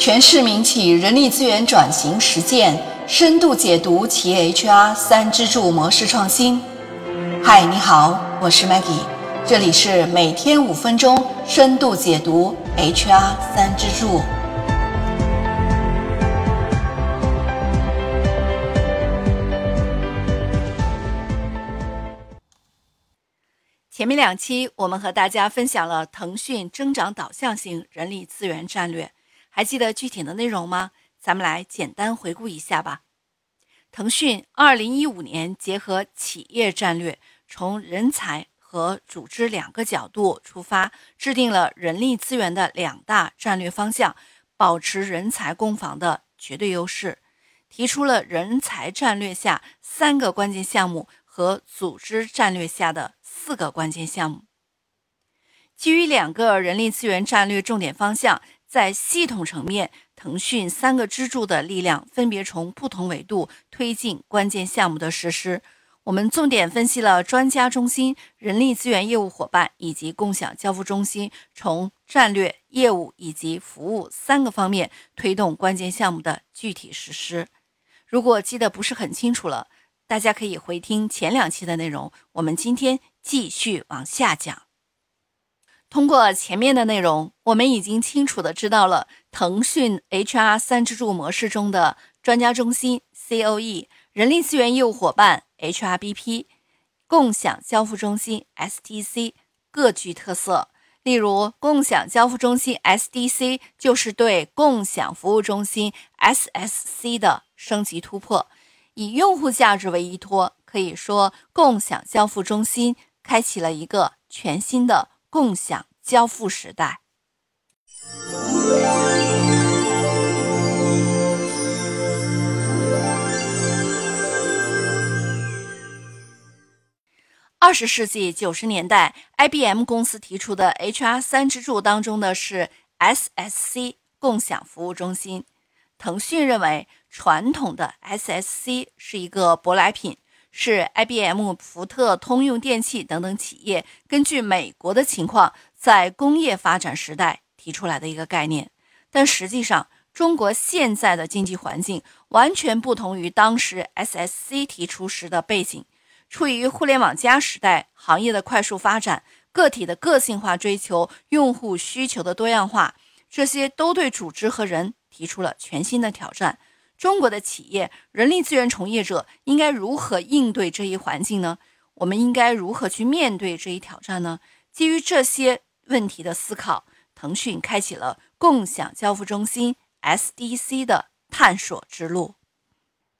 全市民企人力资源转型实践深度解读企业 HR 三支柱模式创新。嗨，你好，我是 Maggie，这里是每天五分钟深度解读 HR 三支柱。前面两期我们和大家分享了腾讯增长导向型人力资源战略，还记得具体的内容吗？咱们来简单回顾一下吧。腾讯二零一五年结合企业战略，从人才和组织两个角度出发，制定了人力资源的两大战略方向，保持人才攻防的绝对优势，提出了人才战略下三个关键项目。和组织战略下的四个关键项目，基于两个人力资源战略重点方向，在系统层面，腾讯三个支柱的力量分别从不同维度推进关键项目的实施。我们重点分析了专家中心、人力资源业务伙伴以及共享交付中心从战略、业务以及服务三个方面推动关键项目的具体实施。如果记得不是很清楚了。大家可以回听前两期的内容，我们今天继续往下讲。通过前面的内容，我们已经清楚的知道了腾讯 HR 三支柱模式中的专家中心 COE、人力资源业务伙伴 HRBP、共享交付中心 SDC 各具特色。例如，共享交付中心 SDC 就是对共享服务中心 SSC 的升级突破。以用户价值为依托，可以说共享交付中心开启了一个全新的共享交付时代。二十世纪九十年代，IBM 公司提出的 HR 三支柱当中的是 SSC 共享服务中心。腾讯认为，传统的 SSC 是一个舶来品，是 IBM、福特、通用电气等等企业根据美国的情况，在工业发展时代提出来的一个概念。但实际上，中国现在的经济环境完全不同于当时 SSC 提出时的背景。处于互联网加时代，行业的快速发展，个体的个性化追求，用户需求的多样化，这些都对组织和人。提出了全新的挑战。中国的企业人力资源从业者应该如何应对这一环境呢？我们应该如何去面对这一挑战呢？基于这些问题的思考，腾讯开启了共享交付中心 SDC 的探索之路。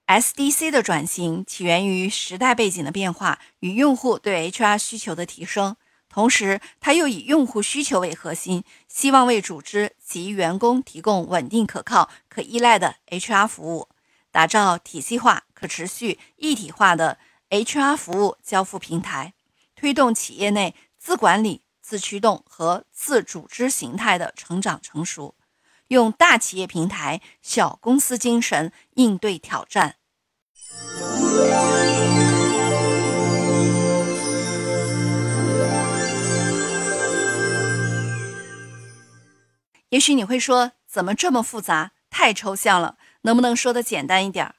SDC 的转型起源于时代背景的变化与用户对 HR 需求的提升。同时，它又以用户需求为核心，希望为组织及员工提供稳定、可靠、可依赖的 HR 服务，打造体系化、可持续、一体化的 HR 服务交付平台，推动企业内自管理、自驱动和自组织形态的成长成熟，用大企业平台、小公司精神应对挑战。也许你会说，怎么这么复杂，太抽象了，能不能说的简单一点？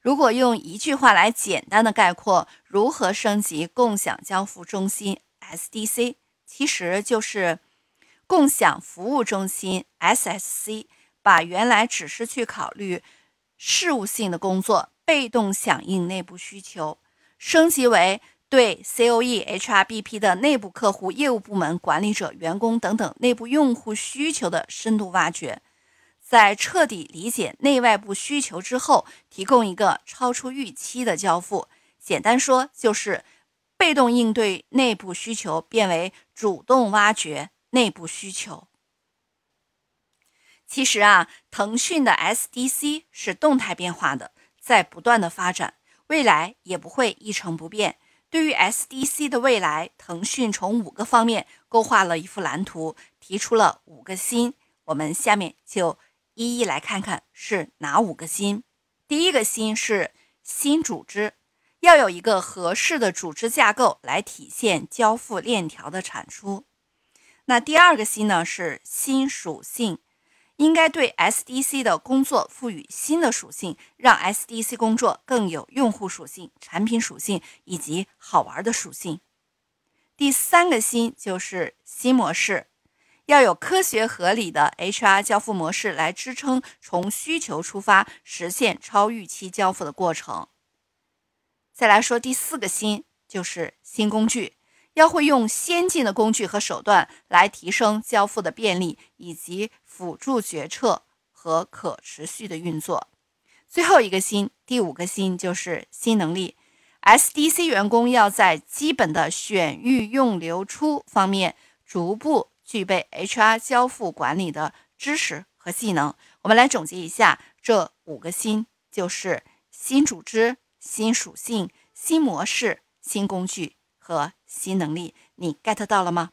如果用一句话来简单的概括如何升级共享交付中心 SDC，其实就是共享服务中心 SSC，把原来只是去考虑事务性的工作，被动响应内部需求，升级为。对 COE、HRBP 的内部客户、业务部门管理者、员工等等内部用户需求的深度挖掘，在彻底理解内外部需求之后，提供一个超出预期的交付。简单说，就是被动应对内部需求，变为主动挖掘内部需求。其实啊，腾讯的 SDC 是动态变化的，在不断的发展，未来也不会一成不变。对于 SDC 的未来，腾讯从五个方面勾画了一幅蓝图，提出了五个新。我们下面就一一来看看是哪五个新。第一个新是新组织，要有一个合适的组织架构来体现交付链条的产出。那第二个新呢是新属性，应该对 SDC 的工作赋予新的属性，让 SDC 工作更有用户属性、产品属性以及好玩的属性。第三个新就是新模式，要有科学合理的 HR 交付模式来支撑从需求出发实现超预期交付的过程。再来说第四个新，就是新工具。要会用先进的工具和手段来提升交付的便利，以及辅助决策和可持续的运作。最后一个新，第五个新就是新能力。SDC 员工要在基本的选育用流出方面逐步具备 HR 交付管理的知识和技能。我们来总结一下，这五个新就是新组织、新属性、新模式、新工具。和新能力，你 get 到了吗？